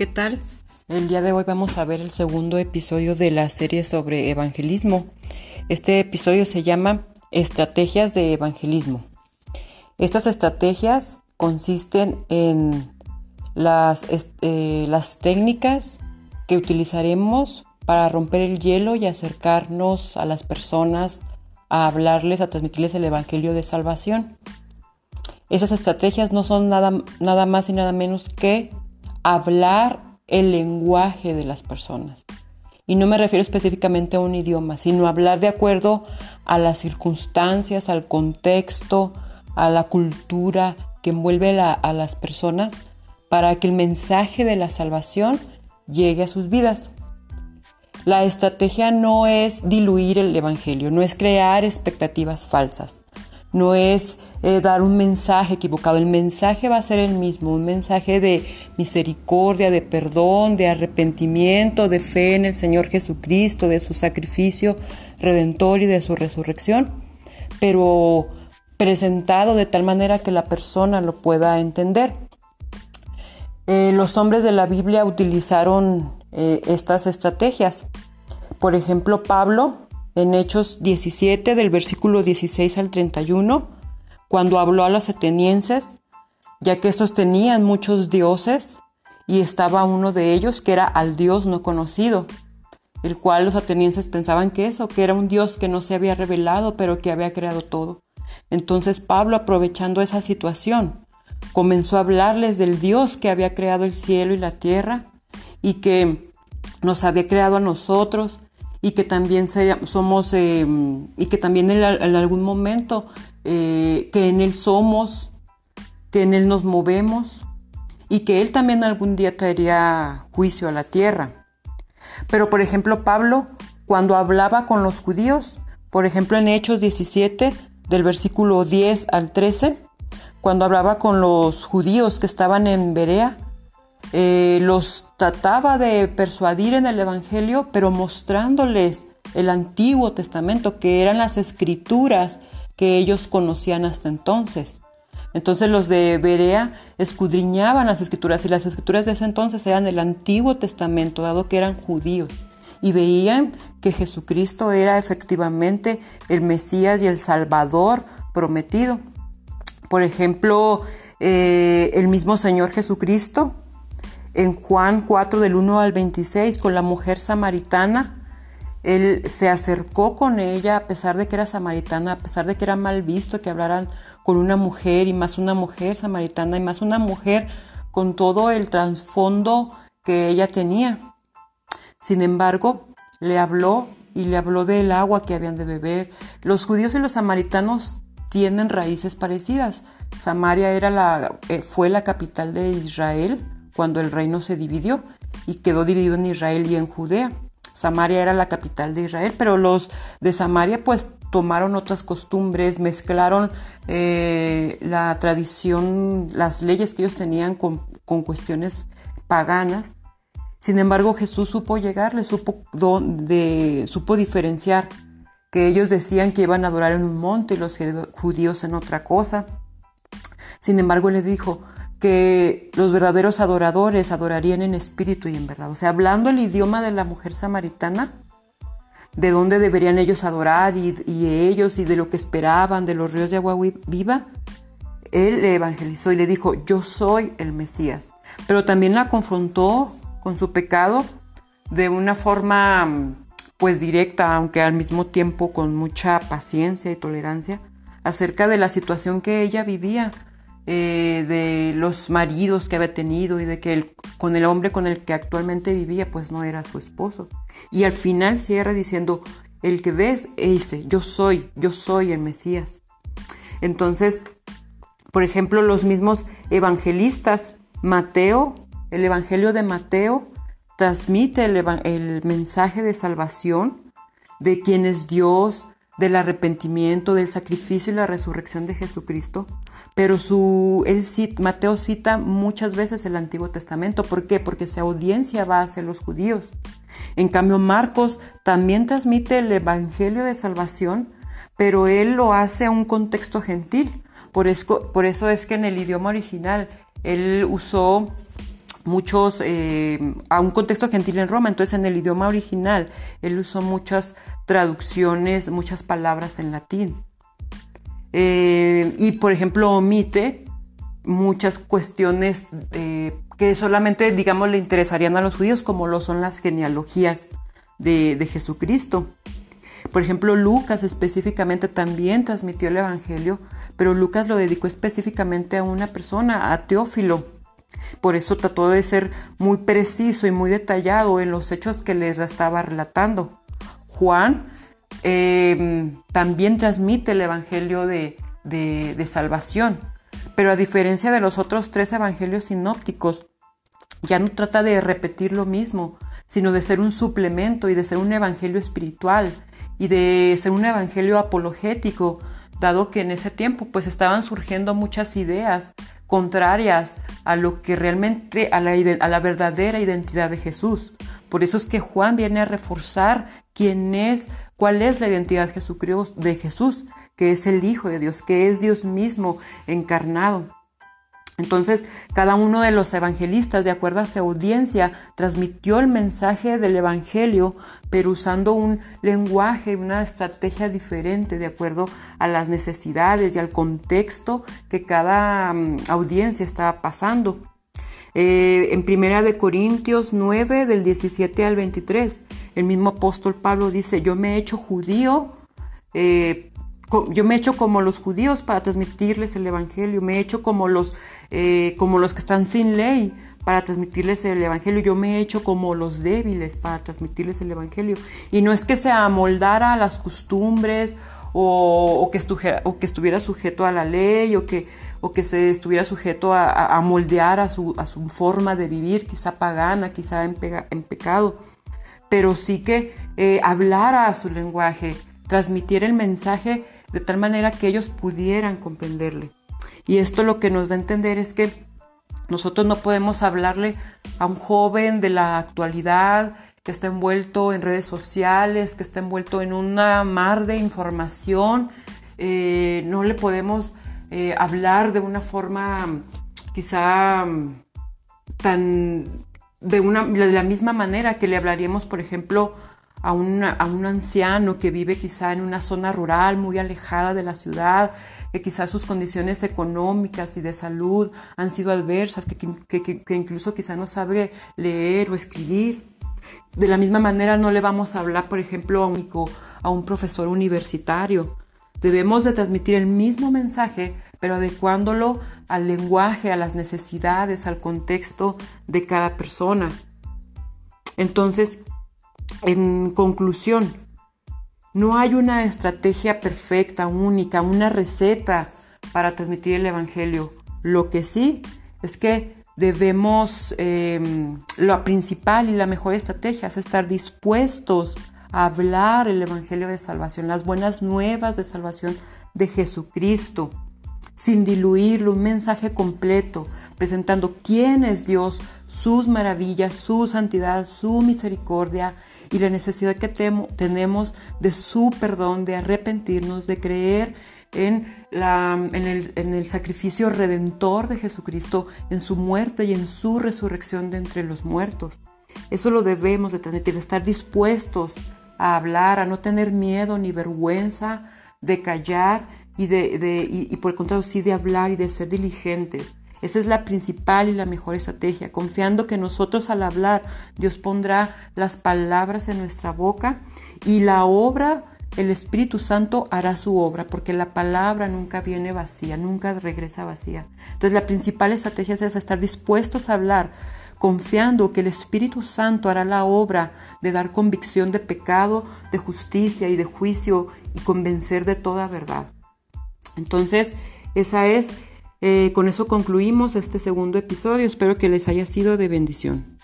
¿qué tal? El día de hoy vamos a ver el segundo episodio de la serie sobre evangelismo. Este episodio se llama Estrategias de Evangelismo. Estas estrategias consisten en las, eh, las técnicas que utilizaremos para romper el hielo y acercarnos a las personas, a hablarles, a transmitirles el Evangelio de Salvación. Esas estrategias no son nada, nada más y nada menos que hablar el lenguaje de las personas. Y no me refiero específicamente a un idioma, sino hablar de acuerdo a las circunstancias, al contexto, a la cultura que envuelve a las personas para que el mensaje de la salvación llegue a sus vidas. La estrategia no es diluir el Evangelio, no es crear expectativas falsas, no es eh, dar un mensaje equivocado. El mensaje va a ser el mismo, un mensaje de misericordia, de perdón, de arrepentimiento, de fe en el Señor Jesucristo, de su sacrificio redentor y de su resurrección, pero presentado de tal manera que la persona lo pueda entender. Eh, los hombres de la Biblia utilizaron eh, estas estrategias. Por ejemplo, Pablo en Hechos 17 del versículo 16 al 31, cuando habló a los atenienses, ya que estos tenían muchos dioses y estaba uno de ellos que era al Dios no conocido, el cual los atenienses pensaban que eso, que era un Dios que no se había revelado, pero que había creado todo. Entonces Pablo, aprovechando esa situación, comenzó a hablarles del Dios que había creado el cielo y la tierra y que nos había creado a nosotros y que también somos, eh, y que también en, algún momento, eh, que en Él somos, que en Él nos movemos y que Él también algún día traería juicio a la tierra. Pero por ejemplo, Pablo, cuando hablaba con los judíos, por ejemplo en Hechos 17, del versículo 10 al 13, cuando hablaba con los judíos que estaban en Berea, eh, los trataba de persuadir en el Evangelio, pero mostrándoles el Antiguo Testamento, que eran las escrituras que ellos conocían hasta entonces. Entonces los de Berea escudriñaban las escrituras y las escrituras de ese entonces eran el Antiguo Testamento, dado que eran judíos, y veían que Jesucristo era efectivamente el Mesías y el Salvador prometido. Por ejemplo, eh, el mismo Señor Jesucristo en Juan 4 del 1 al 26 con la mujer samaritana. Él se acercó con ella a pesar de que era samaritana, a pesar de que era mal visto que hablaran con una mujer y más una mujer samaritana y más una mujer con todo el trasfondo que ella tenía. Sin embargo, le habló y le habló del agua que habían de beber. Los judíos y los samaritanos tienen raíces parecidas. Samaria era la, eh, fue la capital de Israel cuando el reino se dividió y quedó dividido en Israel y en Judea. Samaria era la capital de Israel, pero los de Samaria pues tomaron otras costumbres, mezclaron eh, la tradición, las leyes que ellos tenían con, cuestiones paganas. Sin embargo, Jesús supo llegarle, supo, de, supo diferenciar que ellos decían que iban a adorar en un monte y los judíos en otra cosa. Sin embargo, le dijo, que los verdaderos adoradores adorarían en espíritu y en verdad. O sea, hablando el idioma de la mujer samaritana, de dónde deberían ellos adorar y, ellos y de lo que esperaban de los ríos de agua viva, él le evangelizó y le dijo, yo soy el Mesías. Pero también la confrontó con su pecado de una forma pues directa, aunque al mismo tiempo con mucha paciencia y tolerancia, acerca de la situación que ella vivía eh, de los maridos que había tenido y de que con el hombre con el que actualmente vivía pues no era su esposo. Y al final cierra diciendo, el que ves, ese, yo soy, yo soy el Mesías. Entonces, por ejemplo, los mismos evangelistas, Mateo, el Evangelio de Mateo, transmite el, el mensaje de salvación de quién es Dios, del arrepentimiento, del sacrificio y la resurrección de Jesucristo, pero su, él Mateo cita muchas veces el Antiguo Testamento. ¿Por qué? Porque su audiencia va hacia los judíos. En cambio, Marcos también transmite el Evangelio de Salvación, pero él lo hace a un contexto gentil. Por eso, por eso es que en el idioma original él usó muchos, eh, a un contexto gentil en Roma, entonces en el idioma original él usó muchas traducciones, muchas palabras en latín. Eh, y por ejemplo omite muchas cuestiones eh, que solamente, digamos, le interesarían a los judíos, como lo son las genealogías de, de Jesucristo. Por ejemplo, Lucas específicamente también transmitió el Evangelio, pero Lucas lo dedicó específicamente a una persona, a Teófilo. Por eso trató de ser muy preciso y muy detallado en los hechos que les estaba relatando. Juan em, también transmite el Evangelio de, de salvación, pero a diferencia de los otros tres Evangelios sinópticos, ya no trata de repetir lo mismo, sino de ser un suplemento y de ser un Evangelio espiritual y de ser un Evangelio apologético, dado que en ese tiempo pues estaban surgiendo muchas ideas contrarias a lo que realmente, a la, a la verdadera identidad de Jesús. Por eso es que Juan viene a reforzar quién es, cuál es la identidad de Jesús, que es el Hijo de Dios, que es Dios mismo encarnado. Entonces, cada uno de los evangelistas, de acuerdo a su audiencia, transmitió el mensaje del Evangelio, pero usando un lenguaje, una estrategia diferente, de acuerdo a las necesidades y al contexto que cada mm, audiencia estaba pasando. Eh, en Primera de Corintios 9, del 17 al 23, el mismo apóstol Pablo dice, yo me he hecho judío, eh, yo me he hecho como los judíos para transmitirles el Evangelio, me he hecho como los eh, como los que están sin ley para transmitirles el Evangelio. Yo me he hecho como los débiles para transmitirles el Evangelio. Y no es que se amoldara a las costumbres o, que, estuviera sujeto a la ley o que, o que se estuviera sujeto a, moldear a su, forma de vivir, quizá pagana, quizá en, pecado, pero sí que eh, hablara a su lenguaje, transmitiera el mensaje de tal manera que ellos pudieran comprenderle. Y esto lo que nos da a entender es que nosotros no podemos hablarle a un joven de la actualidad que está envuelto en redes sociales, que está envuelto en una mar de información. Eh, no le podemos eh, hablar de una forma quizá tan de, una, de la misma manera que le hablaríamos, por ejemplo, a, a un anciano que vive quizá en una zona rural muy alejada de la ciudad, que quizás sus condiciones económicas y de salud han sido adversas, que, incluso quizá no sabe leer o escribir. De la misma manera no le vamos a hablar, por ejemplo, a un, a un profesor universitario. Debemos de transmitir el mismo mensaje, pero adecuándolo al lenguaje, a las necesidades, al contexto de cada persona. Entonces, en conclusión, no hay una estrategia perfecta, única, una receta para transmitir el Evangelio. Lo que sí es que debemos, eh, lo principal y la mejor estrategia es estar dispuestos a hablar el Evangelio de salvación, las buenas nuevas de salvación de Jesucristo, sin diluirlo, un mensaje completo, presentando quién es Dios, sus maravillas, su santidad, su misericordia y la necesidad que tenemos de su perdón, de arrepentirnos, de creer en, la, en, el, en, el, sacrificio redentor de Jesucristo, en su muerte y en su resurrección de entre los muertos. Eso lo debemos de tener, de estar dispuestos a hablar, a no tener miedo ni vergüenza de callar y, de, de y por el contrario sí de hablar y de ser diligentes. Esa es la principal y la mejor estrategia, confiando que nosotros al hablar Dios pondrá las palabras en nuestra boca y la obra, el Espíritu Santo hará su obra, porque la palabra nunca viene vacía, nunca regresa vacía. Entonces la principal estrategia es estar dispuestos a hablar, confiando que el Espíritu Santo hará la obra de dar convicción de pecado, de justicia y de juicio y convencer de toda verdad. Entonces, esa es eh, con eso concluimos este segundo episodio. Espero que les haya sido de bendición.